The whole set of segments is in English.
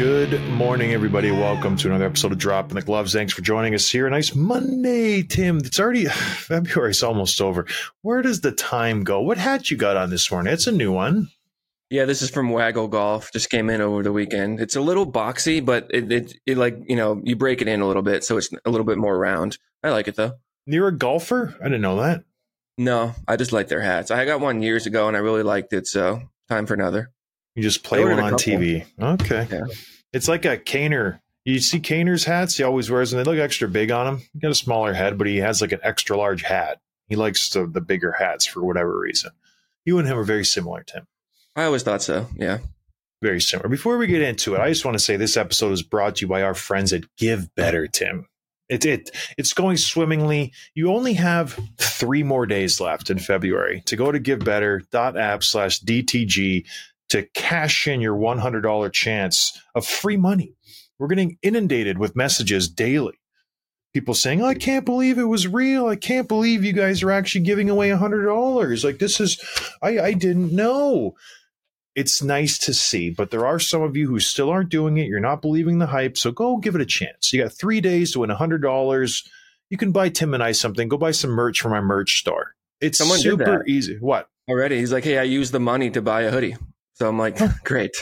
Good morning, everybody. Welcome to another episode of Dropping the Gloves. Thanks for joining us here. Nice Monday, Tim. It's already February's almost over. Where does the time go? What hat you got on this morning? It's a new one. Yeah, this is from Waggle Golf. Just came in over the weekend. It's a little boxy, but it, it, it like you know you break it in a little bit, so it's a little bit more round. I like it though. You're a golfer? I didn't know that. No, I just like their hats. I got one years ago and I really liked it, so time for another. You just play one on. TV. Okay. Yeah. It's like a Kaner. You see Kaner's hats? He always wears them. They look extra big on him. He got a smaller head, but he has like an extra large hat. He likes the, the bigger hats for whatever reason. You and him are very similar, Tim. I always thought so. Yeah. very similar. Before we get into it, I just want to say this episode is brought to you by our friends at Give Better, Tim. It, it it's going swimmingly. You only have three more days left in February to go to givebetter.app slash DTG to cash in your $100 chance of free money. We're getting inundated with messages daily. People saying, I can't believe it was real. I can't believe you guys are actually giving away $100. Like, this is, I, I didn't know it's nice to see, but there are some of you who still aren't doing it. You're not believing the hype, so go give it a chance. You got three days to win hundred dollars. You can buy Tim and I something. Go buy some merch from our merch store. It's Someone super easy. What? Already, he's like, "Hey, I used the money to buy a hoodie," so I'm like, "Great,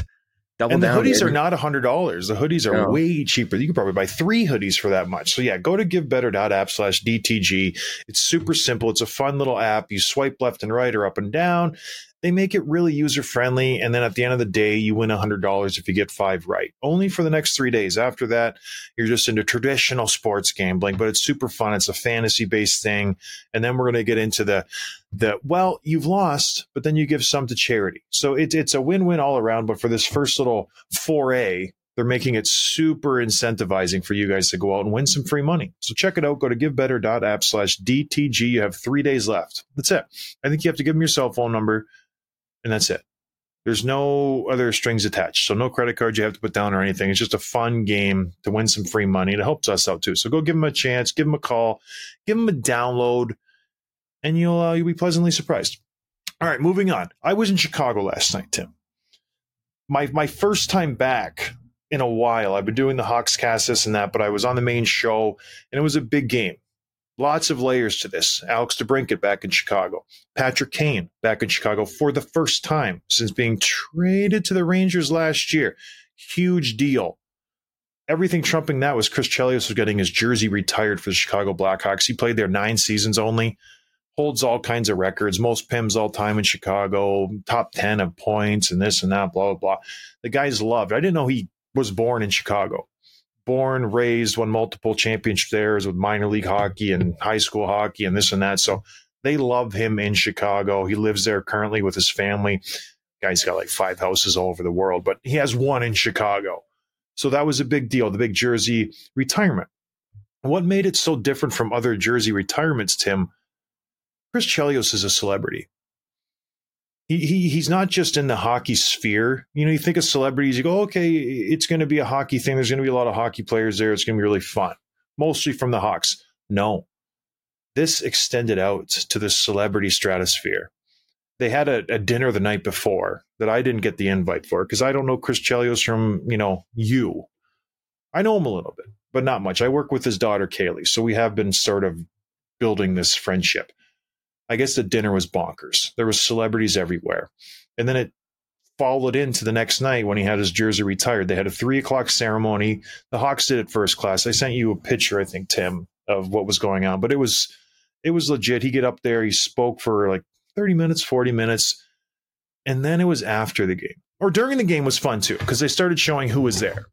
double and the down." hoodies are not hundred dollars. The hoodies are No. way cheaper. You can probably buy three hoodies for that much. So yeah, go to givebetter.app slash DTG. It's super simple. It's a fun little app. You swipe left and right or up and down. They make it really user friendly. And then at the end of the day, you win $100 if you get five right. Only for the next three days. After that, you're just into traditional sports gambling, but it's super fun. It's a fantasy based thing. And then we're going to get into the, the, well, you've lost, but then you give some to charity. So it's, it's a win win all around. But for this first little foray, they're making it super incentivizing for you guys to go out and win some free money. So check it out. Go to givebetter.app slash DTG. You have three days left. That's it. I think you have to give them your cell phone number, and that's it. There's no other strings attached. So no credit card you have to put down or anything. It's just a fun game to win some free money. It helps us out too. So go give them a chance, give them a call, give them a download, and you'll uh, you'll be pleasantly surprised. All right, moving on. I was in Chicago last night, Tim. My my first time back in a while. I've been doing the Hawks cast this and that, but I was on the main show and it was a big game. Lots of layers to this. Alex DeBrincat back in Chicago. Patrick Kane back in Chicago for the first time since being traded to the Rangers last year. Huge deal. Everything trumping that was Chris Chelios was getting his jersey retired for the Chicago Blackhawks. He played there nine seasons only. Holds all kinds of records, most PIMs all time in Chicago, top 10 of points and this and that, blah, blah, blah. The guy's loved. I didn't know he was born in Chicago. Born, raised, won multiple championships there with minor league hockey and high school hockey and this and that. So they love him in Chicago. He lives there currently with his family. Guy's got like five houses all over the world, but he has one in Chicago. So that was a big deal, the big jersey retirement. What made it so different from other jersey retirements, Tim? Chris Chelios is a celebrity he, he he's not just in the hockey sphere. You know, you think of celebrities, you go, okay, it's going to be a hockey thing. There's going to be a lot of hockey players there. It's going to be really fun, mostly from the Hawks. No, this extended out to the celebrity stratosphere. They had a, a dinner the night before, that I didn't get the invite for because I don't know Chris Chelios from, you know, you. I know him a little bit, but not much. I work with his daughter, Kaylee. So we have been sort of building this friendship. I guess the dinner was bonkers. There was celebrities everywhere. And then it followed into the next night when he had his jersey retired. They had a three o'clock ceremony. The Hawks did it first class. I sent you a picture, I think, Tim, of what was going on, but it was it was legit. He get up there, he spoke for like 30 minutes, 40 minutes, and then it was after the game. Or during the game was fun too, because they started showing who was there.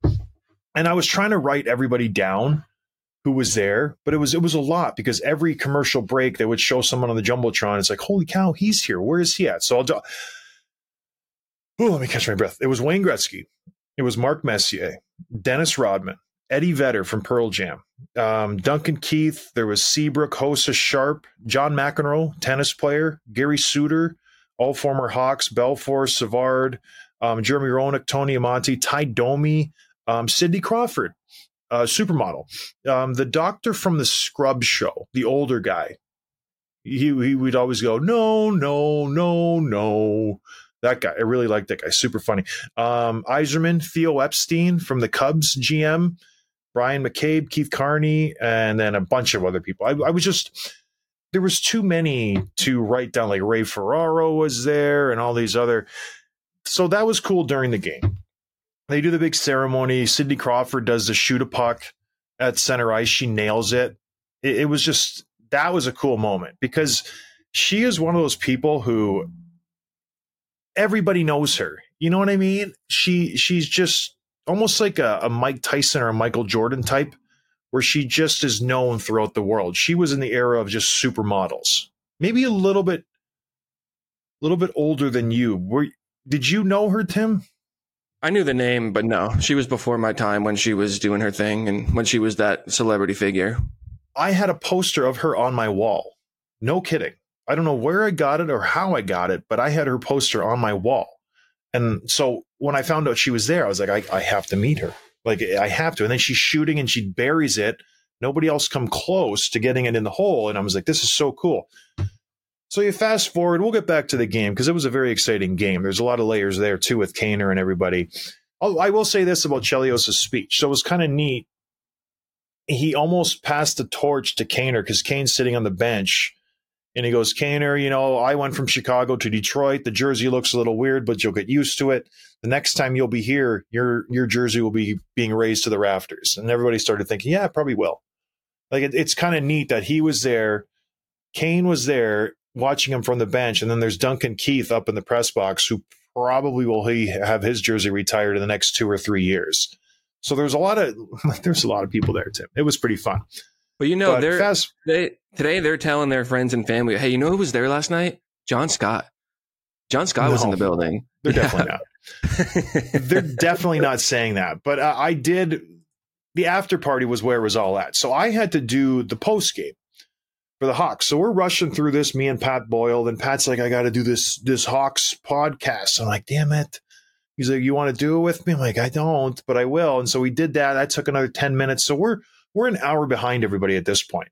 And I was trying to write everybody down who was there, but it was it was a lot because every commercial break they would show someone on the jumbotron. It's like, holy cow, he's here. Where is he at? So I'll do. Ooh, let me catch my breath. It was Wayne Gretzky. It was Mark Messier, Dennis Rodman, Eddie Vedder from Pearl Jam, um, Duncan Keith. There was Seabrook, Hossa Sharp, John McEnroe, tennis player, Gary Suter, all former Hawks, Belfour, Savard, um, Jeremy Roenick, Tony Amonte, Ty Domi, um, Cindy Crawford, uh, supermodel, um, the doctor from the Scrub Show, the older guy. He, he would always go, no, no, no, no. That guy, I really like that guy. Super funny. Um, Yzerman, Theo Epstein from the Cubs GM, Bryan McCabe, Keith Carney, and then a bunch of other people. I, I was just there was too many to write down. Like Ray Ferraro was there, and all these other. So that was cool during the game. They do the big ceremony. Cindy Crawford does the shoot a puck at center ice. She nails it. It, it was just that was a cool moment because she is one of those people who everybody knows her. You know what I mean? She she's just almost like a, a Mike Tyson or a Michael Jordan type, where she just is known throughout the world. She was in the era of just supermodels, maybe a little bit, a little bit older than you. Were did you know her, Tim? I knew the name, but no, she was before my time when she was doing her thing and when she was that celebrity figure. I had a poster of her on my wall. No kidding. I don't know where I got it or how I got it, but I had her poster on my wall. And so when I found out she was there, I was like, I, I have to meet her. Like I have to. And then she's shooting and she buries it. Nobody else come close to getting it in the hole. And I was like, this is so cool. So you fast forward, we'll get back to the game because it was a very exciting game. There's a lot of layers there too with Kaner and everybody. Oh, I will say this about Chelios' speech. So it was kind of neat. He almost passed the torch to Kaner because Kane's sitting on the bench and he goes, Kaner, you know, I went from Chicago to Detroit. The jersey looks a little weird, but you'll get used to it. The next time you'll be here, your your jersey will be being raised to the rafters. And everybody started thinking, yeah, probably will. Like it, it's kind of neat that he was there. Kane was there watching him from the bench, and then there's Duncan Keith up in the press box, who probably will he have his jersey retired in the next two or three years. So there's a lot of there's a lot of people there, Tim. It was pretty fun. But you know, But they're fast, they, today they're telling their friends and family, "Hey, you know who was there last night? John Scott. John Scott was in the building. they're Yeah. definitely not. they're definitely not saying that. But uh, I did. The after party was where it was all at. So I had to do the post game for the Hawks. So we're rushing through this, me and Pat Boyle. Then Pat's like, I got to do this this Hawks podcast. I'm like, damn it. He's like, you want to do it with me? I'm like, I don't, but I will. And so we did that. That took another 10 minutes. So we're we're an hour behind everybody at this point.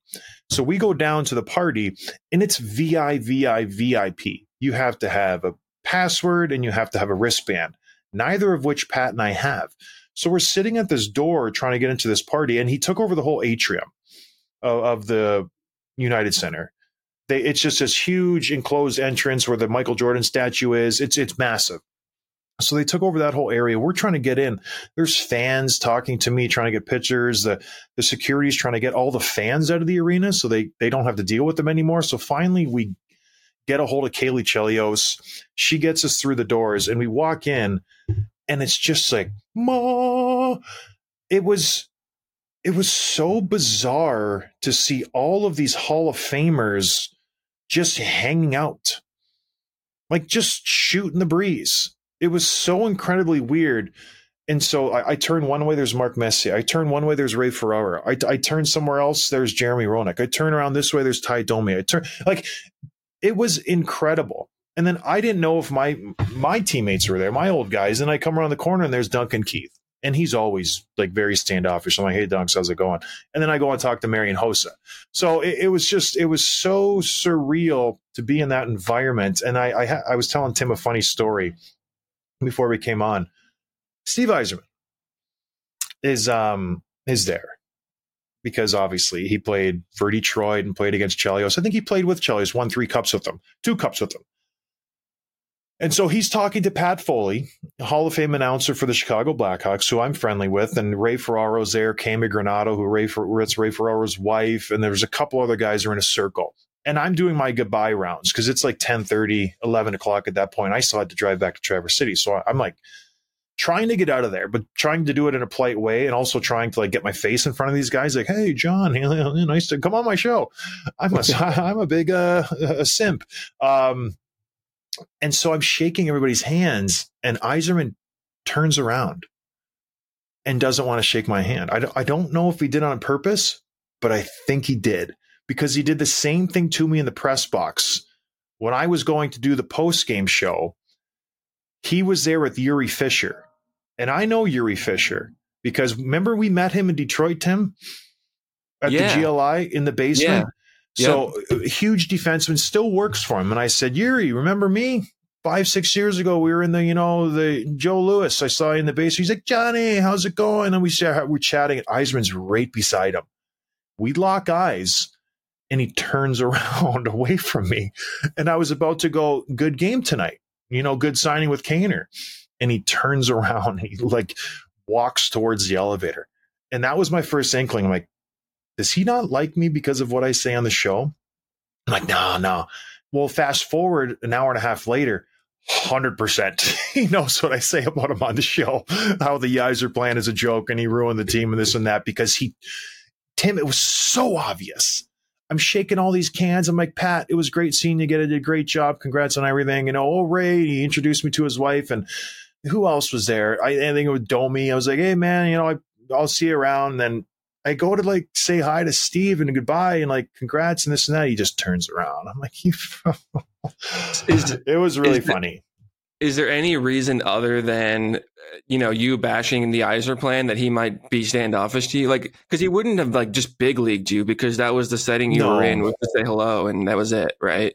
So we go down to the party and it's VI, VI, VIP. You have to have a password and you have to have a wristband, neither of which Pat and I have. So we're sitting at this door trying to get into this party, and he took over the whole atrium of the United Center. They, it's just this huge enclosed entrance where the Michael Jordan statue is. It's it's massive. So they took over that whole area. We're trying to get in. There's fans talking to me, trying to get pictures. The the security's trying to get all the fans out of the arena so they they don't have to deal with them anymore. So finally we get a hold of Kaylee Chelios. She gets us through the doors and we walk in and it's just like, Ma. It was it was so bizarre to see all of these Hall of Famers just hanging out. Like just shooting the breeze. It was so incredibly weird. And so I, I turn one way, there's Mark Messier. I turn one way, there's Ray Ferraro. I, I turn somewhere else, there's Jeremy Roenick. I turn around this way, there's Ty Domi. I turn like it was incredible. And then I didn't know if my my teammates were there, my old guys. And I come around the corner and there's Duncan Keith. And he's always like very standoffish. I'm like, hey Dunks, how's it going? And then I go and talk to Marian Hossa. So it, it was just it was so surreal to be in that environment. And I I, ha- I was telling Tim a funny story before we came on. Steve Yzerman is um is there because obviously he played for Detroit and played against Chelios. I think he played with Chelios, won three cups with them, two cups with them. And so he's talking to Pat Foley, Hall of Fame announcer for the Chicago Blackhawks, who I'm friendly with, and Ray Ferraro's there, Cami Granato, who Ray it's Ray Ferraro's wife, and there's a couple other guys who are in a circle. And I'm doing my goodbye rounds because it's like 10 11 o'clock at that point. I still had to drive back to Traverse City. So I'm like trying to get out of there, but trying to do it in a polite way and also trying to like get my face in front of these guys like, hey, John, nice to come on my show. I'm a, I'm a big uh, a simp. Um, and so I'm shaking everybody's hands, and Yzerman turns around and doesn't want to shake my hand. I don't, I don't know if he did on purpose, but I think he did because he did the same thing to me in the press box when I was going to do the post game show. He was there with Jiri Fischer, and I know Jiri Fischer because remember we met him in Detroit, Tim, at Yeah. the GLI in the basement. So a huge defenseman still works for him. And I said, Jiri, remember me? Five, six years ago, we were in the, you know, the Joe Louis. I saw you in the base. He's like, Johnny, how's it going? And we start, we're chatting, and Yzerman's right beside him. We lock eyes, and he turns around away from me. And I was about to go, good game tonight. You know, good signing with Kaner. And he turns around, and he like walks towards the elevator. And that was my first inkling. I'm like, does he not like me because of what I say on the show? I'm like, no, no. Well, fast forward an hour and a half later, 100%. he knows what I say about him on the show, how the Yzer plan is a joke and he ruined the team and this and that because he, Tim, it was so obvious. I'm shaking all these cans. I'm like, Pat, it was great seeing you get it. Did a great job. Congrats on everything. You know, oh, Ray, he introduced me to his wife and who else was there? I, I think it was Domi. I was like, hey, man, you know, I, I'll see you around. And then I go to like say hi to Steve and goodbye and like congrats and this and that. He just turns around. I'm like, you. It was really is the- funny. Is there any reason other than you know you bashing the Yzer plan that he might be standoffish to you? Like because he wouldn't have like just big leagued you because that was the setting you No. were in with to say hello and that was it, right?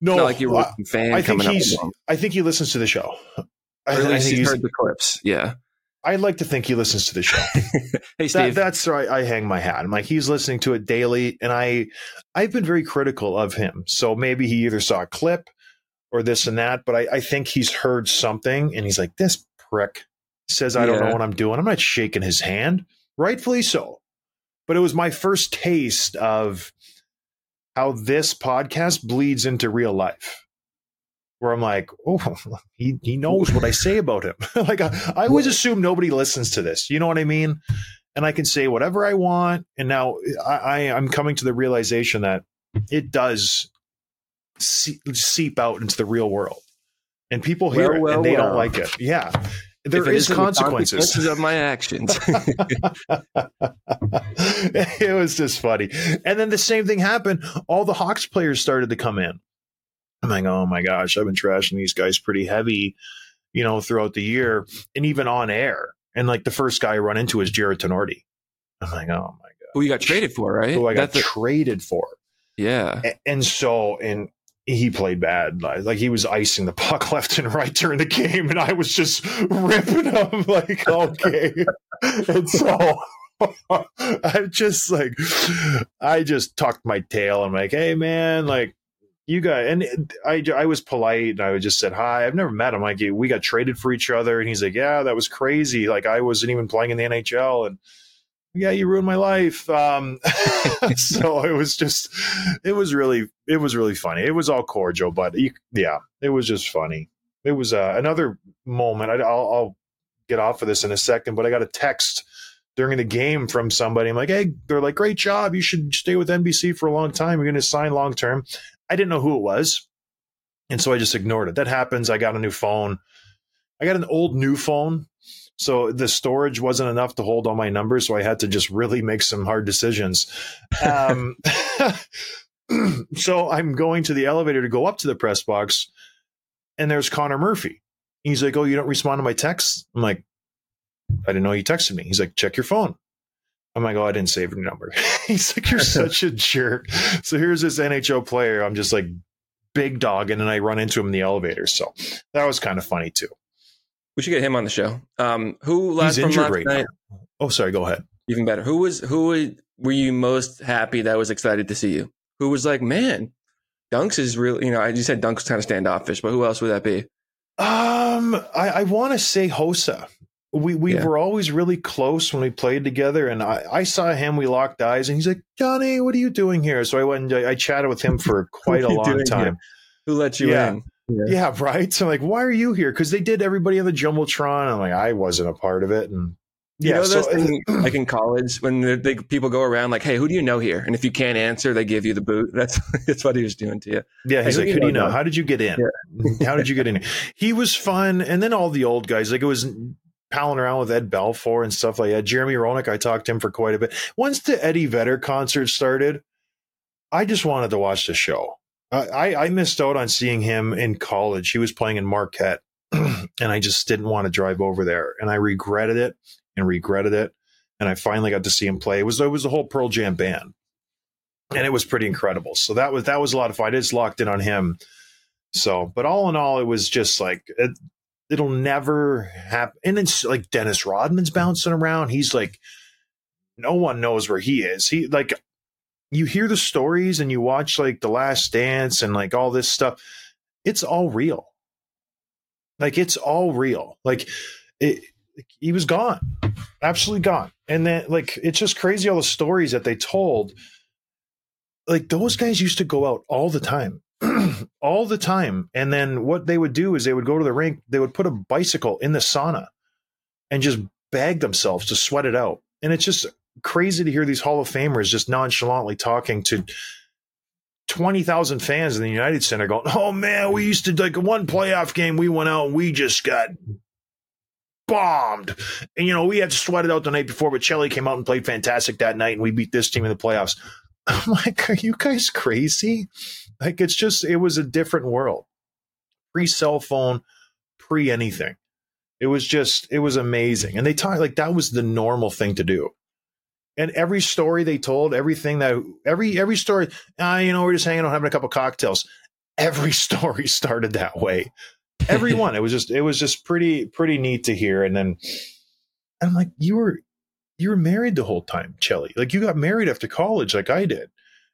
No, like you were a fan I think coming up. he's. I think he listens to the show. I, I think he's, heard the clips. Yeah. I'd like to think he listens to the show. Hey that, Steve. that's right. I hang my hat. I'm like he's listening to it daily, and I, I've been very critical of him. So maybe he either saw a clip or this and that, but I, I think he's heard something, and he's like, "This prick says I don't know what I'm doing." I'm not shaking his hand, rightfully so. But it was my first taste of how this podcast bleeds into real life. Where I'm like, oh, he, he knows what I say about him. like I, I always assume nobody listens to this. You know what I mean? and I can say whatever I want. And now I, I I'm coming to the realization that it does see, seep out into the real world, and people hear Well, it well, and they don't like it. Yeah, there it is isn't consequences. of my actions. it was just funny. And then the same thing happened. All the Hawks players started to come in. I'm like, oh my gosh, I've been trashing these guys pretty heavy, you know, throughout the year and even on air. And like the first guy I run into is Jarred Tinordi. I'm like, oh my God. Who you got traded for, right? Who I got That's a- traded for. yeah. A- And so, and he played bad. Like like, he was icing the puck left and right during the game, and I was just ripping him like, okay. and so I'm just like, I just tucked my tail. I'm like, hey man, like you got, and I I was polite and I just said hi. I've never met him. Like we got traded for each other, and he's like, yeah, that was crazy. Like I wasn't even playing in the NHL, and yeah, you ruined my life. Um, so it was just, it was really, it was really funny. It was all cordial, but you, yeah, it was just funny. It was uh, another moment. I, I'll, I'll get off of this in a second, but I got a text during the game from somebody. I'm like, hey, they're like, great job. You should stay with NBC for a long time. You're going to sign long term. I didn't know who it was. And so I just ignored it. That happens. I got a new phone. I got an old new phone. So the storage wasn't enough to hold all my numbers. So I had to just really make some hard decisions. Um, so I'm going to the elevator to go up to the press box, and there's Connor Murphy. He's like, Oh, you don't respond to my texts? I'm like, I didn't know you texted me. He's like, Check your phone. I'm like, Oh, I didn't save your number. He's like, You're such a jerk. So here's this NHL player. I'm just like big dog, and then I run into him in the elevator. So that was kind of funny too. We should get him on the show. Um, who last He's from injured last right night? now. Oh, sorry. Go ahead. Even better. Who was who was, were you most happy that was excited to see you? Who was like, man, Dunks is really you know you said Dunks kind of standoffish, but who else would that be? Um, I, I want to say Hossa. We we Yeah. were always really close when we played together, and I, I saw him. We locked eyes, and he's like, "Johnny, what are you doing here?" So I went and I, I chatted with him for quite a long time. here? Who let you Yeah. in? Yeah, right. So I'm like, "Why are you here?" Because they did everybody on the jumbotron. I'm like, I wasn't a part of it, and You yeah, know so like in college when they, people go around like, "Hey, who do you know here?" And if you can't answer, they give you the boot. That's that's what he was doing to you. Yeah, he's Hey, like, who do you know? know? How did you get in? How did you get in? He was fun, and then all the old guys, like it was palling around with Ed Belfour and stuff like that. Jeremy Roenick, I talked to him for quite a bit. Once the Eddie Vedder concert started, I just wanted to watch the show. I, I, I missed out on seeing him in college. He was playing in Marquette, and I just didn't want to drive over there, and I regretted it and regretted it. And I finally got to see him play. It was it was the whole Pearl Jam band and it was pretty incredible. So that was that was a lot of fun. I just locked in on him. So, but all in all, it was just like it, it'll never happen. And it's like Dennis Rodman's bouncing around. He's like, no one knows where he is. He like, you hear the stories and you watch like The Last Dance and like all this stuff. It's all real. Like it's all real. Like it, he was gone, absolutely gone. And then like it's just crazy all the stories that they told like those guys used to go out all the time all the time and then what they would do is they would go to the rink they would put a bicycle in the sauna and just bag themselves to sweat it out and it's just crazy to hear these hall of famers just nonchalantly talking to 20,000 fans in the United Center going, "Oh man, we used to like one playoff game we went out and we just got bombed. And you know, we had to sweat it out the night before, but Chelly came out and played fantastic that night and we beat this team in the playoffs." I'm like, are you guys crazy? Like, it's just, it was a different world. Pre cell phone, pre anything. It was just, it was amazing. And they talked like that was the normal thing to do. And every story they told, everything that, every, every story, ah, you know, we're just hanging out having a couple cocktails. Every story started that way. Every one. It was just, it was just pretty, pretty neat to hear. And then I'm like, you were, you were married the whole time, Chelly. Like you got married after college, like I did.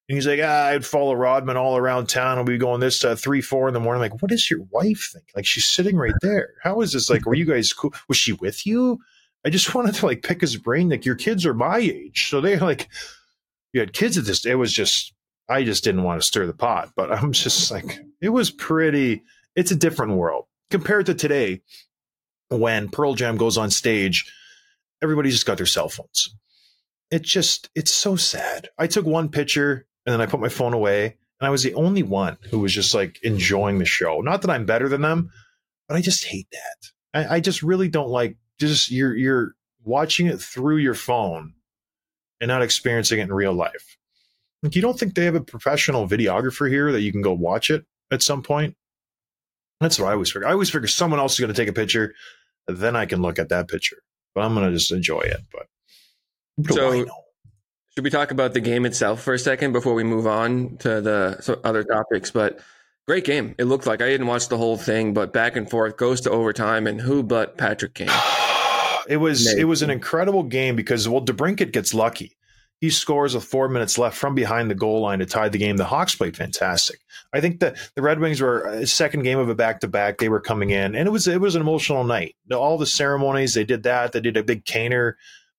And he's like, ah, I'd follow Rodman all around town. we'd be going this uh, three, four in the morning. I'm like, your wife think? Like she's sitting right there. How is this? Like, were you guys cool? Was she with you? I just wanted to like pick his brain. Like your kids are my age, so they like you had kids at this. It was just I just didn't want to stir the pot. But I'm just like it was pretty. It's a different world compared to today when Pearl Jam goes on stage everybody's just got their cell phones. It just, it's so sad. I took one picture and then I put my phone away, and I was the only one who was just like enjoying the show. Not that I'm better than them, but I just hate that. I, I just really don't like just you're you're watching it through your phone and not experiencing it in real life. Like you don't think they have a professional videographer here that you can go watch it at some point? That's what I always figure. I always figure someone else is going to take a picture, then I can look at that picture but I'm gonna just enjoy it. But So- Should we talk about the game itself for a second before we move on to the other topics? But great game. It looked like I didn't watch the whole thing, but back and forth goes to overtime, and who but Patrick Kane? it was it was an incredible game because well, DeBrincat gets lucky. He scores with four minutes left from behind the goal line to tie the game. The Hawks played fantastic. I think that the Red Wings were a second game of a back to back. They were coming in, and it was it was an emotional night. All the ceremonies they did that. They did a big Kaner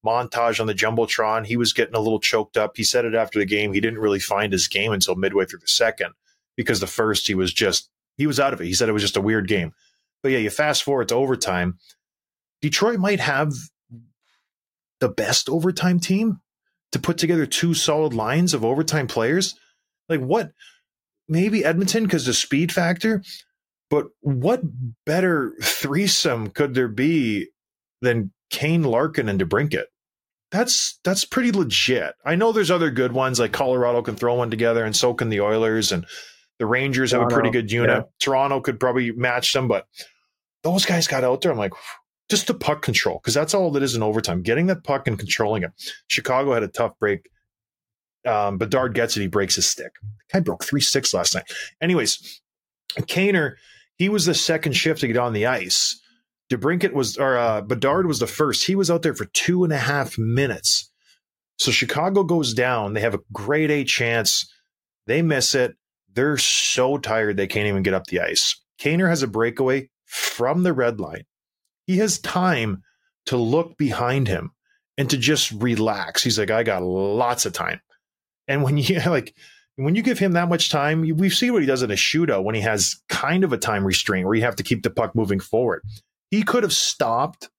montage on the jumbotron. He was getting a little choked up. He said it after the game. He didn't really find his game until midway through the second because the first he was just he was out of it. He said it was just a weird game. But yeah, you fast forward to overtime. Detroit might have the best overtime team to put together two solid lines of overtime players. Like what? Maybe Edmonton because the speed factor, but what better threesome could there be than Kane, Larkin, and DeBrincat? That's that's pretty legit. I know there's other good ones like Colorado can throw one together, and so can the Oilers, and the Rangers have a pretty good unit. yeah. Toronto could probably match them, but those guys got out there. I'm like, just the puck control because that's all that is in overtime. Getting that puck and controlling it. Chicago had a tough break. Um, Bedard gets it. He breaks his stick. Guy broke 3 6 last night. Anyways, Kaner, he was the second shift to get on the ice. DeBrincat was, or uh, Bedard was the first. He was out there for two and a half minutes. So Chicago goes down. They have a grade A chance. They miss it. They're so tired they can't even get up the ice. Kaner has a breakaway from the red line. He has time to look behind him and to just relax. He's like, I got lots of time. And when you like, when you give him that much time, we've seen what he does in a shootout when he has kind of a time restraint where you have to keep the puck moving forward. He could have stopped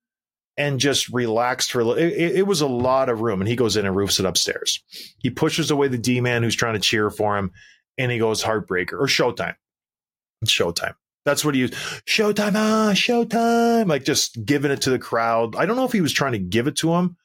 and just relaxed for a little. It, it- was a lot of room, and he goes in and roofs it upstairs. He pushes away the D man who's trying to cheer for him, and he goes heartbreaker or showtime. Showtime. That's what he used. Showtime, ah, showtime. Like just giving it to the crowd. I don't know if he was trying to give it to him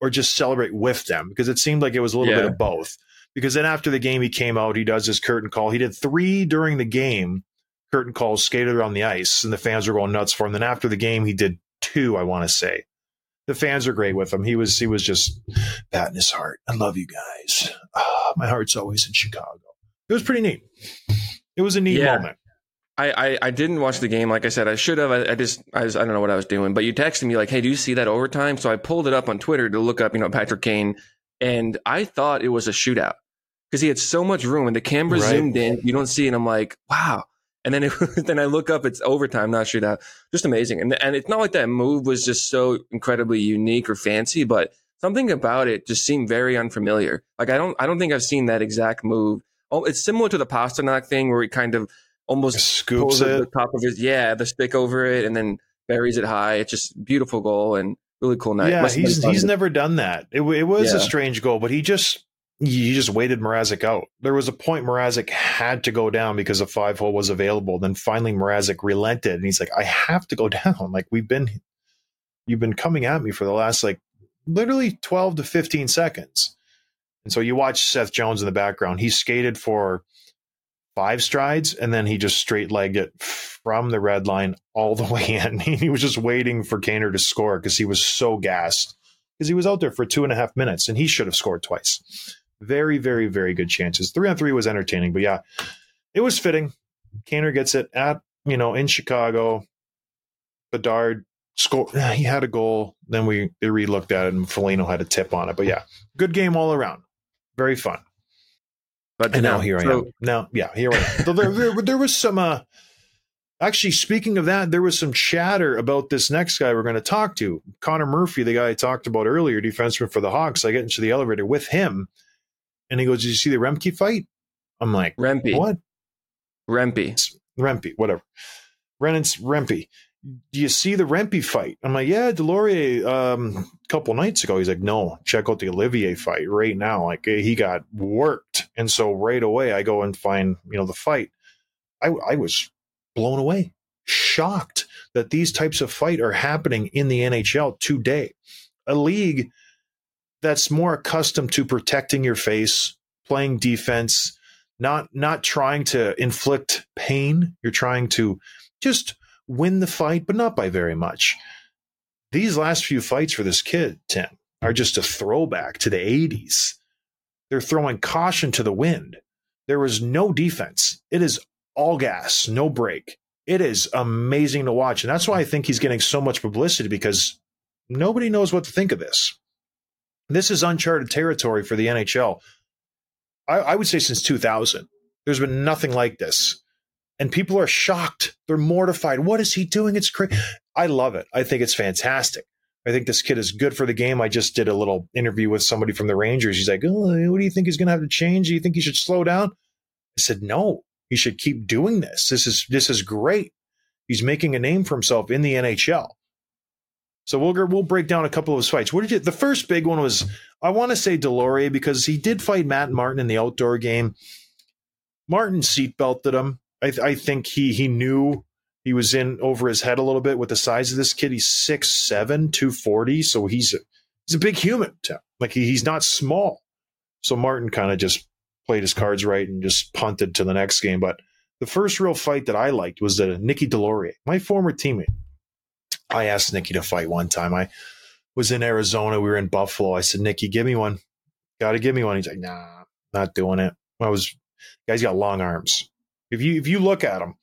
or just celebrate with them because it seemed like it was a little Yeah. bit of both. Because then after the game, he came out, he does his curtain call. He did three during the game, curtain calls, skated around the ice, and the fans were going nuts for him. Then after the game, he did two, I want to say. The fans are great with him. He was he was just patting his heart. I love you guys. Ah, my heart's always in Chicago. It was pretty neat. It was a neat Yeah. moment. I, I, I didn't watch the game. Like I said, I should have. I, I just I, was, I don't know what I was doing. But you texted me like, "Hey, do you see that overtime?" So I pulled it up on Twitter to look up, you know, Patrick Kane, and I thought it was a shootout because he had so much room, and the camera Right. zoomed in. You don't see, and I'm like, "Wow!" And then it, then I look up, it's overtime, not shootout. Just amazing. And and it's not like that move was just so incredibly unique or fancy, but something about it just seemed very unfamiliar. Like I don't I don't think I've seen that exact move. Oh, it's similar to the Pasternak thing where he kind of almost Scoops it the top of his yeah the stick over it and then buries it high. It's just beautiful goal and really cool night. yeah, he's he's never done that. It, it was a strange goal, but he just he just waited Mrazek out. There was a point Mrazek had to go down because a five hole was available. Then finally Mrazek relented, and he's like, "I have to go down. Like we've been, you've been coming at me for the last like literally twelve to fifteen seconds." And so you watch Seth Jones in the background. He skated for five strides, and then he just straight legged it from the red line all the way in. he was just waiting for Kaner to score because he was so gassed because he was out there for two and a half minutes and he should have scored twice. Very, very, very good chances. Three on three was entertaining, but yeah, it was fitting. Kaner gets it at, you know, in Chicago. Bedard score. He had a goal. Then we re-looked at it and Foligno had a tip on it. But yeah, good game all around. Very fun. But And now no. here I am. Now, yeah, here I am. So there, there, there was some. Uh, actually, speaking of that, there was some chatter about this next guy we're going to talk to, Connor Murphy, the guy I talked about earlier, defenseman for the Hawks. I get into the elevator with him, and he goes, "Did you see the Remke fight?" I'm like, Rempe. "What? Rempe. Rempe? Whatever. Renance Rempe." Do you see the Rempe fight? I'm like, yeah, Deslauriers um, a couple nights ago. He's like, no, check out the Olivier fight right now. Like he got worked, and so right away I go and find you know the fight. I, I was blown away, shocked that these types of fight are happening in the NHL today. A league that's more accustomed to protecting your face, playing defense, not not trying to inflict pain. You're trying to just win the fight, but not by very much. These last few fights for this kid, Tim, are just a throwback to the 80s. They're throwing caution to the wind. There is no defense. It is all gas, no break. It is amazing to watch. And that's why I think he's getting so much publicity because nobody knows what to think of this. This is uncharted territory for the NHL. I, I would say since 2000. There's been nothing like this and people are shocked. They're mortified. What is he doing? It's crazy. I love it. I think it's fantastic. I think this kid is good for the game. I just did a little interview with somebody from the Rangers. He's like, oh, what do you think he's going to have to change? Do you think he should slow down? I said, no, he should keep doing this. This is, this is great. He's making a name for himself in the NHL. So we'll, we'll break down a couple of his fights. What did you, the first big one was, I want to say Deslauriers because he did fight Matt Martin in the outdoor game. Martin seatbelted him. I, I think he he knew he was in over his head a little bit with the size of this kid. He's 6'7", 240, so he's a, he's a big human. Like he, he's not small. So Martin kind of just played his cards right and just punted to the next game. But the first real fight that I liked was the Nicky Deslauriers, my former teammate. I asked Nicky to fight one time. I was in Arizona. We were in Buffalo. I said, Nicky, give me one. Got to give me one. He's like, nah, not doing it. I was, guy's got long arms. If you if you look at him,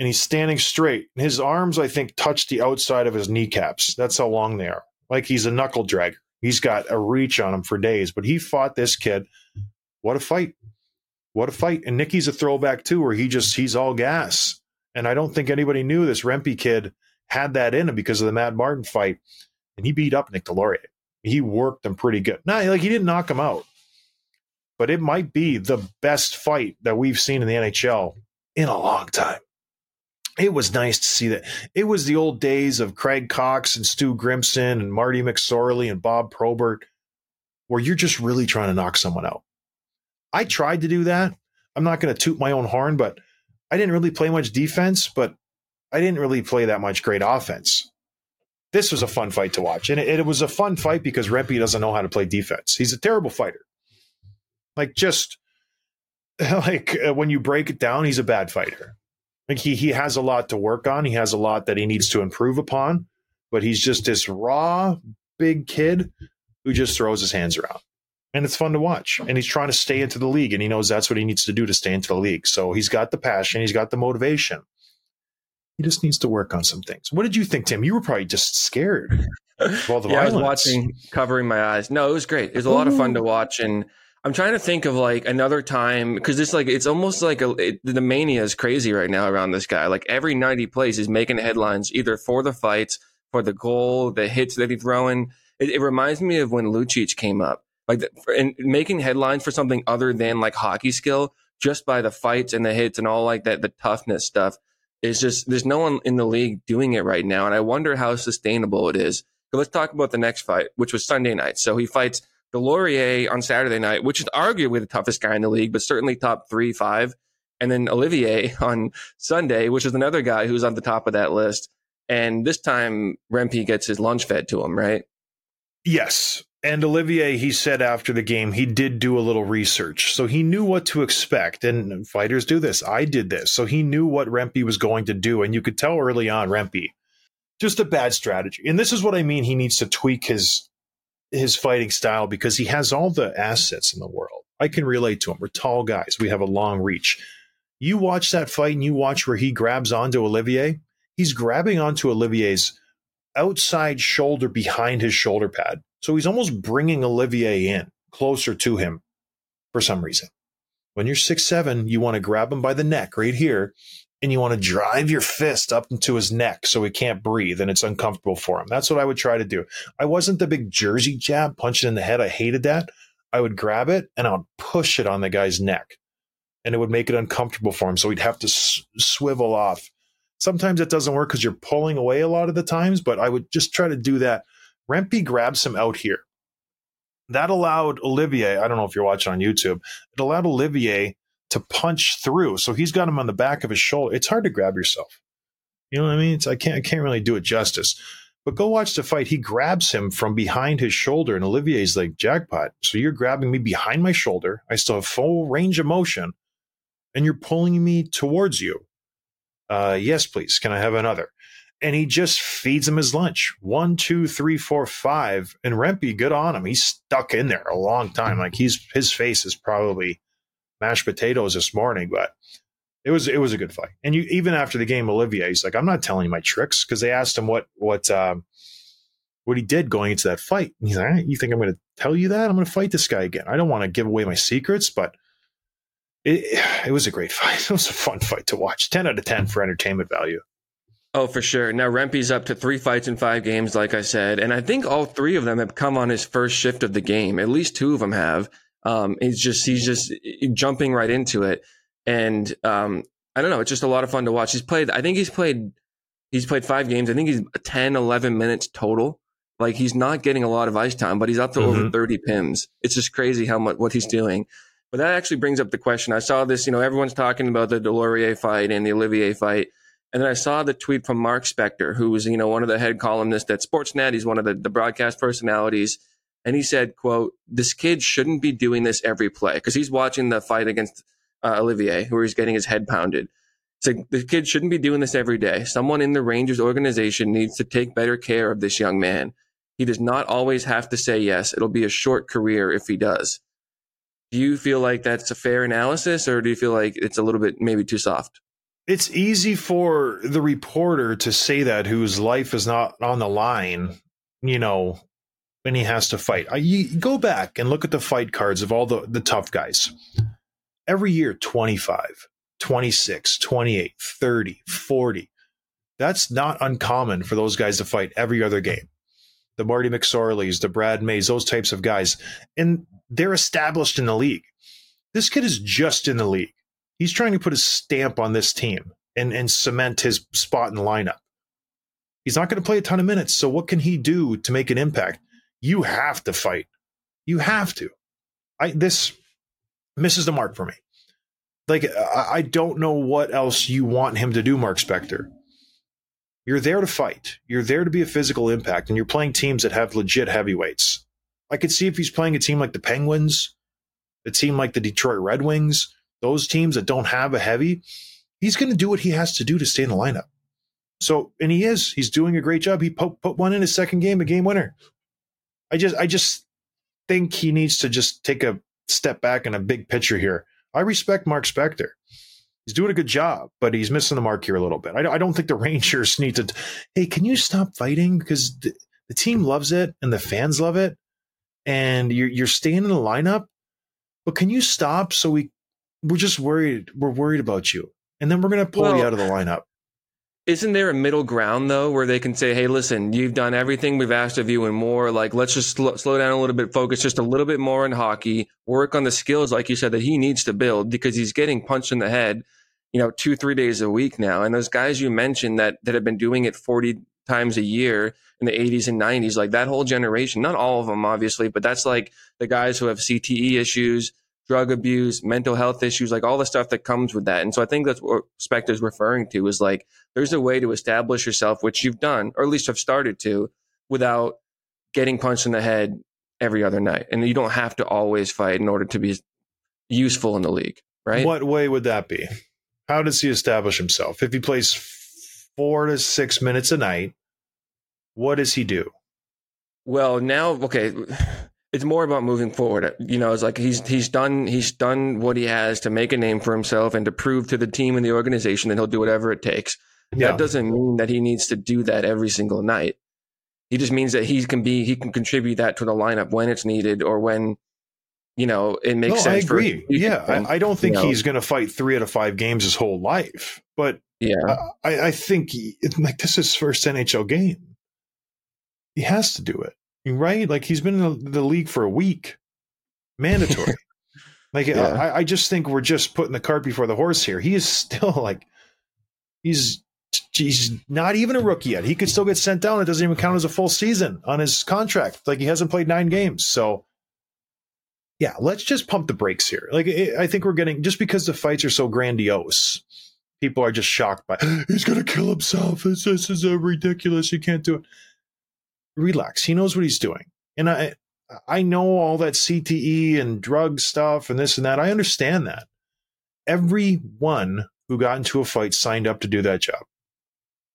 and he's standing straight. His arms, I think, touch the outside of his kneecaps. That's how long they are. Like he's a knuckle dragger. He's got a reach on him for days. But he fought this kid. What a fight! What a fight! And Nicky's a throwback too, where he just he's all gas. And I don't think anybody knew this Rempe kid had that in him because of the Matt Martin fight. And he beat up Nick Deslauriers. He worked him pretty good. Not like he didn't knock him out, but it might be the best fight that we've seen in the NHL in a long time. It was nice to see that. It was the old days of Craig Coxe and Stu Grimson and Marty McSorley and Bob Probert, where you're just really trying to knock someone out. I tried to do that. I'm not going to toot my own horn, but I didn't really play much defense, but I didn't really play that much great offense. This was a fun fight to watch. And it, it was a fun fight because Rempe doesn't know how to play defense. He's a terrible fighter. Like, just like uh, when you break it down, he's a bad fighter. Like, he, he has a lot to work on. He has a lot that he needs to improve upon, but he's just this raw, big kid who just throws his hands around and it's fun to watch. And he's trying to stay into the league, and he knows that's what he needs to do to stay into the league. So he's got the passion, he's got the motivation. He just needs to work on some things. What did you think, Tim? You were probably just scared of all the yeah, I was watching, covering my eyes. No, it was great. It was a lot of fun to watch, and I'm trying to think of like another time because it's like it's almost like a, it, the mania is crazy right now around this guy. Like every night he plays, he's making headlines either for the fights, for the goal, the hits that he's throwing. It, it reminds me of when Lucic came up, like the, and making headlines for something other than like hockey skill, just by the fights and the hits and all like that, the toughness stuff. Is just there's no one in the league doing it right now, and I wonder how sustainable it is. Let's talk about the next fight, which was Sunday night. So he fights Deslauriers on Saturday night, which is arguably the toughest guy in the league, but certainly top three, five. And then Olivier on Sunday, which is another guy who's on the top of that list. And this time Rempe gets his lunch fed to him, right? Yes. And Olivier, he said after the game, he did do a little research. So he knew what to expect. And fighters do this. I did this. So he knew what Rempe was going to do. And you could tell early on, Rempe, just a bad strategy. And this is what I mean. He needs to tweak his his fighting style because he has all the assets in the world. I can relate to him. We're tall guys. We have a long reach. You watch that fight and you watch where he grabs onto Olivier. He's grabbing onto Olivier's outside shoulder behind his shoulder pad. So he's almost bringing Olivier in closer to him for some reason. When you're six seven, you want to grab him by the neck right here, and you want to drive your fist up into his neck so he can't breathe and it's uncomfortable for him. That's what I would try to do. I wasn't the big Jersey jab, punch it in the head. I hated that. I would grab it and I would push it on the guy's neck, and it would make it uncomfortable for him. So he'd have to s- swivel off. Sometimes it doesn't work because you're pulling away a lot of the times, but I would just try to do that. Rempe grabs him out here. That allowed Olivier, I don't know if you're watching on YouTube, it allowed Olivier to punch through. So he's got him on the back of his shoulder. It's hard to grab yourself. You know what I mean? It's, I can't I can't really do it justice. But go watch the fight. He grabs him from behind his shoulder, and Olivier's like, jackpot. So you're grabbing me behind my shoulder. I still have full range of motion, and you're pulling me towards you. Uh, yes, please. Can I have another? And he just feeds him his lunch. One, two, three, four, five. And Rempe, good on him. He's stuck in there a long time. Like he's his face is probably mashed potatoes this morning, but it was it was a good fight. And you even after the game, Olivier, he's like, I'm not telling you my tricks because they asked him what what um, what he did going into that fight. And he's like, "All right, you think I'm going to tell you that? I'm going to fight this guy again. I don't want to give away my secrets, but it it was a great fight. It was a fun fight to watch. Ten out of ten for entertainment value. Oh, for sure. Now Rempe's up to three fights in five games, like I said, and I think all three of them have come on his first shift of the game. At least two of them have. Um, he's just he's just jumping right into it, and um, I don't know. It's just a lot of fun to watch. He's played. I think he's played. He's played five games. I think he's 10, 11 minutes total. Like he's not getting a lot of ice time, but he's up to over Mhm. 30 pims. It's just crazy how much what he's doing. But that actually brings up the question. I saw this, you know, everyone's talking about the Deslauriers fight and the Olivier fight. And then I saw the tweet from Mark Spector, who was, you know, one of the head columnists at Sportsnet. He's one of the, the broadcast personalities. And he said, quote, this kid shouldn't be doing this every play because he's watching the fight against uh, Olivier, where he's getting his head pounded. So the kid shouldn't be doing this every day. Someone in the Rangers organization needs to take better care of this young man. He does not always have to say yes. It'll be a short career if he does. Do you feel like that's a fair analysis or do you feel like it's a little bit maybe too soft? It's easy for the reporter to say that whose life is not on the line, you know, when he has to fight. I, you go back and look at the fight cards of all the, the tough guys. Every year, 25, 26, 28, 30, 40. That's not uncommon for those guys to fight every other game. The Marty McSorleys, the Brad Mays, those types of guys. And they're established in the league. This kid is just in the league. He's trying to put a stamp on this team and, and cement his spot in the lineup. He's not going to play a ton of minutes. So, what can he do to make an impact? You have to fight. You have to. I This misses the mark for me. Like, I, I don't know what else you want him to do, Mark Spector. You're there to fight. You're there to be a physical impact, and you're playing teams that have legit heavyweights. I could see if he's playing a team like the Penguins, a team like the Detroit Red Wings, those teams that don't have a heavy, he's going to do what he has to do to stay in the lineup. So, and he is. He's doing a great job. He put, put one in his second game, a game winner. I just, I just think he needs to just take a step back in a big picture here. I respect Mark Spector. He's doing a good job, but he's missing the mark here a little bit. I, I don't think the Rangers need to. Hey, can you stop fighting? Because the, the team loves it and the fans love it, and you're you're staying in the lineup. But can you stop? So we we're just worried. We're worried about you, and then we're going to pull you out of the lineup. Isn't there a middle ground though, where they can say, "Hey, listen, you've done everything we've asked of you and more. Like, let's just slow, slow down a little bit, focus just a little bit more on hockey, work on the skills, like you said, that he needs to build because he's getting punched in the head, you know, two three days a week now. And those guys you mentioned that that have been doing it forty times a year in the 80s and 90s, like that whole generation, not all of them, obviously, but that's like the guys who have CTE issues, drug abuse, mental health issues, like all the stuff that comes with that. And so I think that's what Spector's referring to is like, there's a way to establish yourself, which you've done, or at least have started to, without getting punched in the head every other night. And you don't have to always fight in order to be useful in the league, right? What way would that be? How does he establish himself? If he plays four to six minutes a night, what does he do? Well, now, okay, it's more about moving forward. You know, it's like he's he's done he's done what he has to make a name for himself and to prove to the team and the organization that he'll do whatever it takes. Yeah. That doesn't mean that he needs to do that every single night. He just means that he can be he can contribute that to the lineup when it's needed or when you know it makes no, I sense. for- agree. Yeah, I, I don't think you know. he's going to fight three out of five games his whole life, but yeah. I, I think he, like this is his first NHL game. He has to do it, right? Like he's been in the, league for a week, mandatory. like Yeah. I, I just think we're just putting the cart before the horse here. He is still like he's he's not even a rookie yet. He could still get sent down. It doesn't even count as a full season on his contract. Like he hasn't played nine games, so yeah, let's just pump the brakes here. Like I I think we're getting just because the fights are so grandiose, people are just shocked by he's gonna kill himself. This, this is uh, ridiculous. You can't do it. Relax. He knows what he's doing, and I I know all that CTE and drug stuff and this and that. I understand that. Everyone who got into a fight signed up to do that job.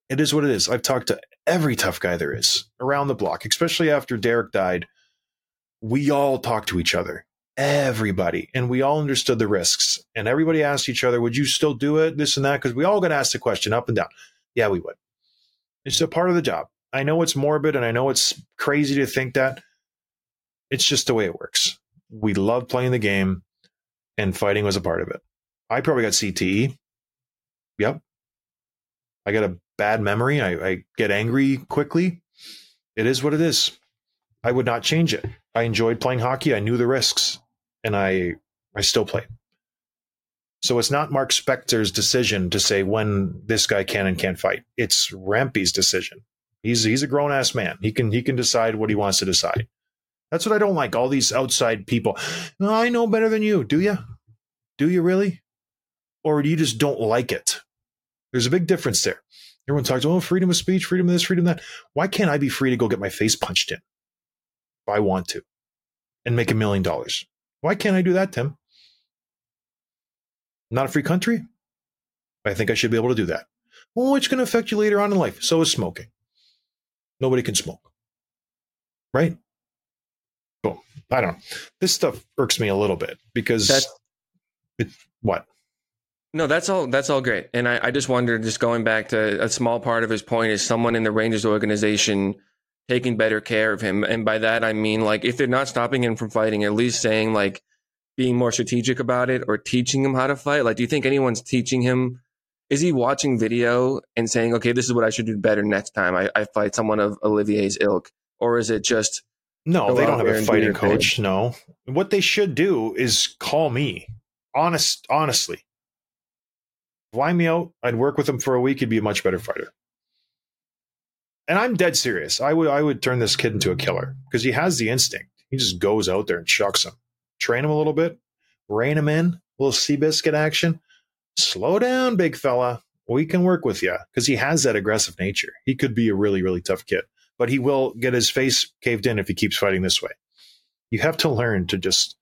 It is what it is. I've talked to every tough guy there is around the block, especially after Derek died. We all talked to each other everybody and we all understood the risks and everybody asked each other would you still do it this and that because we all got asked the question up and down yeah we would it's a part of the job i know it's morbid and i know it's crazy to think that. It's just the way it works. We love playing the game and fighting was a part of it. I probably got cte yep. I got a bad memory. I, I get angry quickly. It is what it is. I would not change it. I enjoyed playing hockey. I knew the risks and I I still play. So it's not Mark Spector's decision to say when this guy can and can't fight. It's Rempe's decision. He's he's a grown ass man. He can he can decide what he wants to decide. That's what I don't like. All these outside people. "No, I know better than you. Do you? Do you really? Or do you just don't like it? There's a big difference there. Everyone talks, oh, freedom of speech, freedom of this, freedom of that. Why can't I be free to go get my face punched in if I want to and make a million dollars? Why can't I do that, Tim? Not a free country? I think I should be able to do that. Well, it's going to affect you later on in life. So is smoking. Nobody can smoke. Right? Boom. I don't know. This stuff irks me a little bit because That's- it, what? No, that's all. That's all great. And I, I just wondered, just going back to a small part of his point, is someone in the Rangers organization taking better care of him, and by that I mean like if they're not stopping him from fighting, at least saying like being more strategic about it or teaching him how to fight. Like, do you think anyone's teaching him? Is he watching video and saying, "Okay, this is what I should do better next time I, I fight someone of Olivier's ilk," or is it just No, they don't have a do fighting your thing. coach. No. What they should do is call me. Honest, honestly. Fly me out. I'd work with him for a week. He'd be a much better fighter. And I'm dead serious. I would I would turn this kid into a killer because he has the instinct. He just goes out there and chucks him. Train him a little bit, rein him in, a little Seabiscuit action. Slow down, big fella. We can work with you because he has that aggressive nature. He could be a really, really tough kid but he will get his face caved in if he keeps fighting this way. You have to learn to just.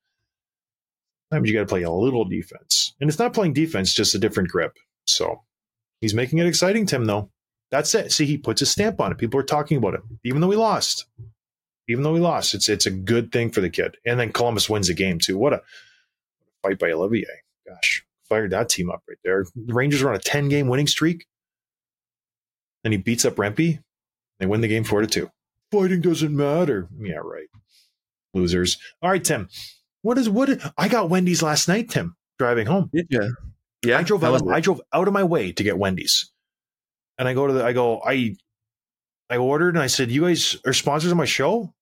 Sometimes you got to play a little defense, and it's not playing defense, just a different grip. So he's making it exciting, Tim. Though that's it. See, he puts a stamp on it. People are talking about it, even though we lost. Even though we lost, it's it's a good thing for the kid. And then Columbus wins the game too. What a fight by Olivier! Gosh, fired that team up right there. The Rangers are on a ten game winning streak, and he beats up Rempe. They win the game four to two. Fighting doesn't matter. Yeah, right. Losers. All right, Tim. What is what? I got Wendy's last night, Tim. Driving home, you? Yeah, I drove out. Of. I drove out of my way to get Wendy's, and I go to the. I go. I. I ordered and I said, "You guys are sponsors of my show."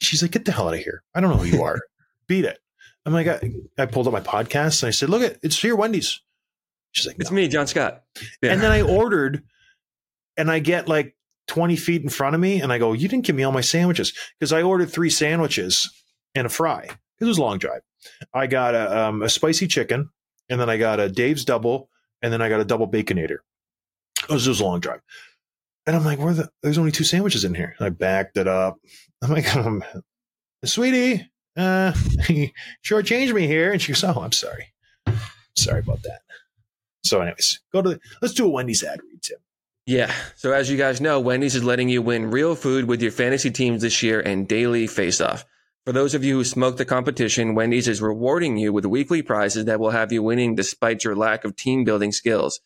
She's like, "Get the hell out of here! I don't know who you are. Beat it." I'm like, I, I pulled up my podcast and I said, "Look it, it's here, Wendy's." She's like, It's me, John Scott. Yeah. And then I ordered, and I get like 20 feet in front of me, and I go, You didn't give me all my sandwiches. Because I ordered three sandwiches and a fry. It was a long drive. I got a, um, a spicy chicken, and then I got a Dave's double, and then I got a double baconator. It was just a long drive. And I'm like, Where the there's only two sandwiches in here. And I backed it up. I'm like, um, sweetie, uh, sure changed me here. And she goes, Oh, I'm sorry. Sorry about that. So, anyways, go to the, let's do a Wendy's ad read, Tim. Yeah. So as you guys know, Wendy's is letting you win real food with your fantasy teams this year and daily face-off. For those of you who smoked the competition, Wendy's is rewarding you with weekly prizes that will have you winning despite your lack of team building skills.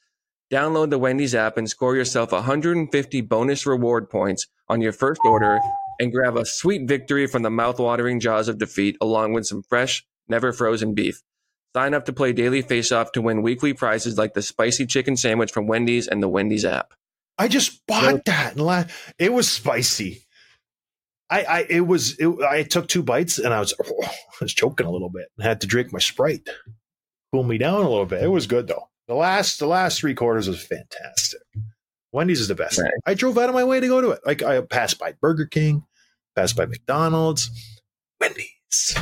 Download the Wendy's app and score yourself 150 bonus reward points on your first order and grab a sweet victory from the mouth-watering jaws of defeat along with some fresh, never frozen beef. Sign up to play daily face-off to win weekly prizes like the spicy chicken sandwich from Wendy's and the Wendy's app. I just bought that. And la- it was spicy. I, I, it was, it, I took two bites and I was, oh, I was choking a little bit and had to drink my Sprite, cool me down a little bit. It was good though. The last, the last three quarters was fantastic. Wendy's is the best. Right. I drove out of my way to go to it. Like I passed by Burger King, passed by McDonald's, Wendy's.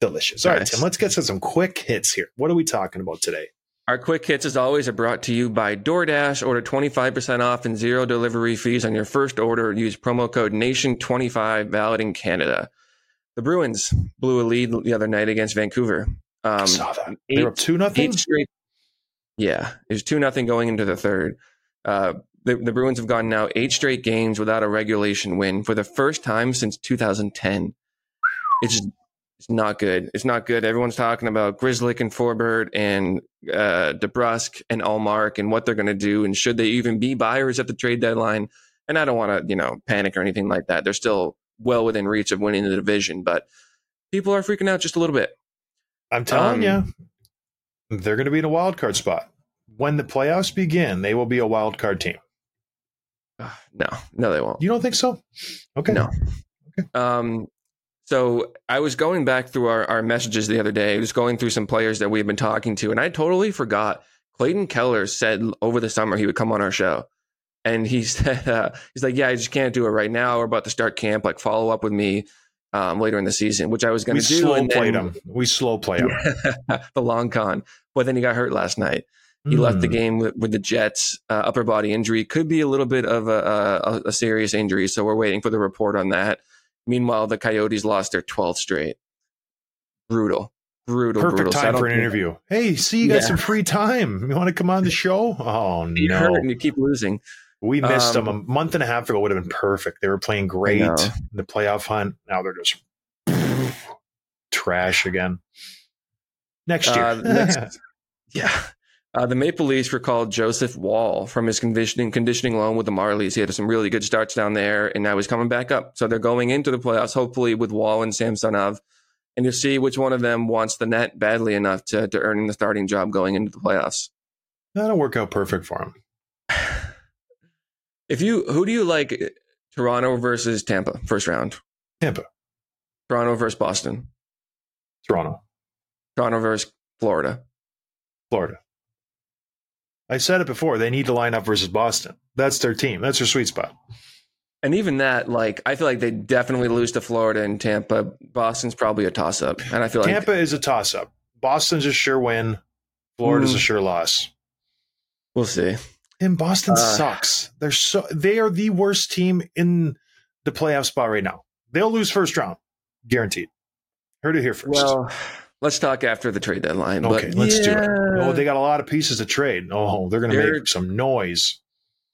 Delicious. All right, Nice. Tim, let's get to some quick hits here. What are we talking about today? Our quick hits, as always, are brought to you by DoorDash. Order 25% off and zero delivery fees on your first order. Use promo code NATION25, valid in Canada. The Bruins blew a lead the other night against Vancouver. I Um, saw that. eight- They're up two nothing. straight. Yeah, it was two nothing going into the third. Uh, the, the Bruins have gone now eight straight games without a regulation win for the first time since 2010. It's it's not good. It's not good. Everyone's talking about Grzelcyk and Forbort and uh, DeBrusk and Ullmark and what they're going to do and should they even be buyers at the trade deadline. And I don't want to, you know, panic or anything like that. They're still well within reach of winning the division, but people are freaking out just a little bit. I'm telling Um, you, they're going to be in a wild card spot. When the playoffs begin, they will be a wild card team. No, no, they won't. You don't think so? Okay. No. Okay. Um, so I was going back through our, our messages the other day, I was going through some players that we've been talking to, and I totally forgot. Clayton Keller said over the summer he would come on our show. And he said, uh, he's like, yeah, I just can't do it right now. We're about to start camp. Like, follow up with me um, later in the season, which I was going to do. slow and then- played them. We slow play him. the long con. But then he got hurt last night. He left the game with, with the Jets, uh, upper body injury. Could be a little bit of a, a, a serious injury. So we're waiting for the report on that. Meanwhile, the Coyotes lost their 12th straight. Brutal. Brutal. Perfect brutal. Time don't for an interview. Hey, see, you got Yeah. some free time. You want to come on the show? Oh You no, hurt and you keep losing. we missed Um, them a month and a half ago. Would have been perfect. They were playing great in the playoff hunt. Now they're just trash again. Next year, Uh, next- Yeah. Uh, the Maple Leafs recalled Joseph Woll from his conditioning conditioning loan with the Marlies. He had some really good starts down there, and now he's coming back up. So they're going into the playoffs, hopefully with Woll and Samsonov, and to see which one of them wants the net badly enough to, to earning the starting job going into the playoffs. That'll work out perfect for him. If you, who do you like? Toronto versus Tampa, first round. Tampa, Toronto versus Boston. Toronto, Toronto versus Florida. Florida. I said it before. They need to line up versus Boston. That's their team. That's their sweet spot. And even that, like, I feel like they definitely lose to Florida and Tampa. Boston's probably a toss up. And I feel like Tampa is a toss up. Boston's a sure win. Florida's Hmm. a sure loss. we'll see. And Boston Uh, sucks. They're so they are the worst team in the playoff spot right now. They'll lose first round, guaranteed. Heard it here first. Well, let's talk after the trade deadline. okay, but let's do it. Oh, they got a lot of pieces to trade. Oh, they're going to make some noise.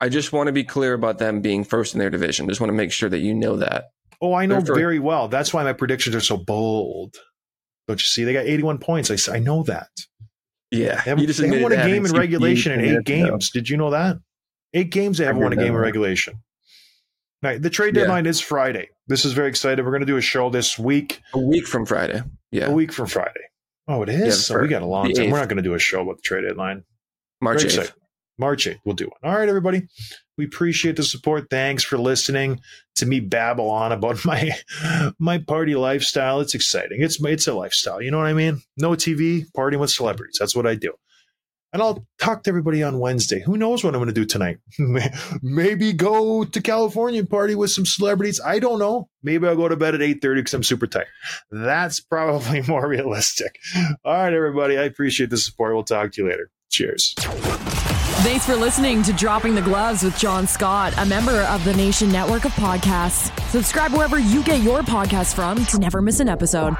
I just want to be clear about them being first in their division. Just want to make sure that you know that. Oh, I know very well. That's why my predictions are so bold. Don't you see? They got 81 points. I, I know that. Yeah, They haven't, you just they won a game in regulation in eight games. Did you know that? Eight games they haven't won a game in regulation. Right. The trade Yeah. deadline is Friday. This is very exciting. We're going to do a show this week, A week from Friday. Yeah, a week from Friday. Oh, it is. Yeah, so we got a long time. We're not going to do a show about the trade deadline. March Very 8th. exciting. March 8th, we'll do one. All right, everybody. We appreciate the support. Thanks for listening to me babble on about my my party lifestyle. It's exciting. It's it's a lifestyle. You know what I mean? No TV, partying with celebrities. That's what I do. And I'll talk to everybody on Wednesday. Who knows what I'm going to do tonight? Maybe go to California party with some celebrities. I don't know. Maybe I'll go to bed at 8:30 because I'm super tired. That's probably more realistic. All right, everybody. I appreciate the support. We'll talk to you later. Cheers. Thanks for listening to Dropping the Gloves with John Scott, a member of the Nation Network of Podcasts. Subscribe wherever you get your podcasts from to never miss an episode.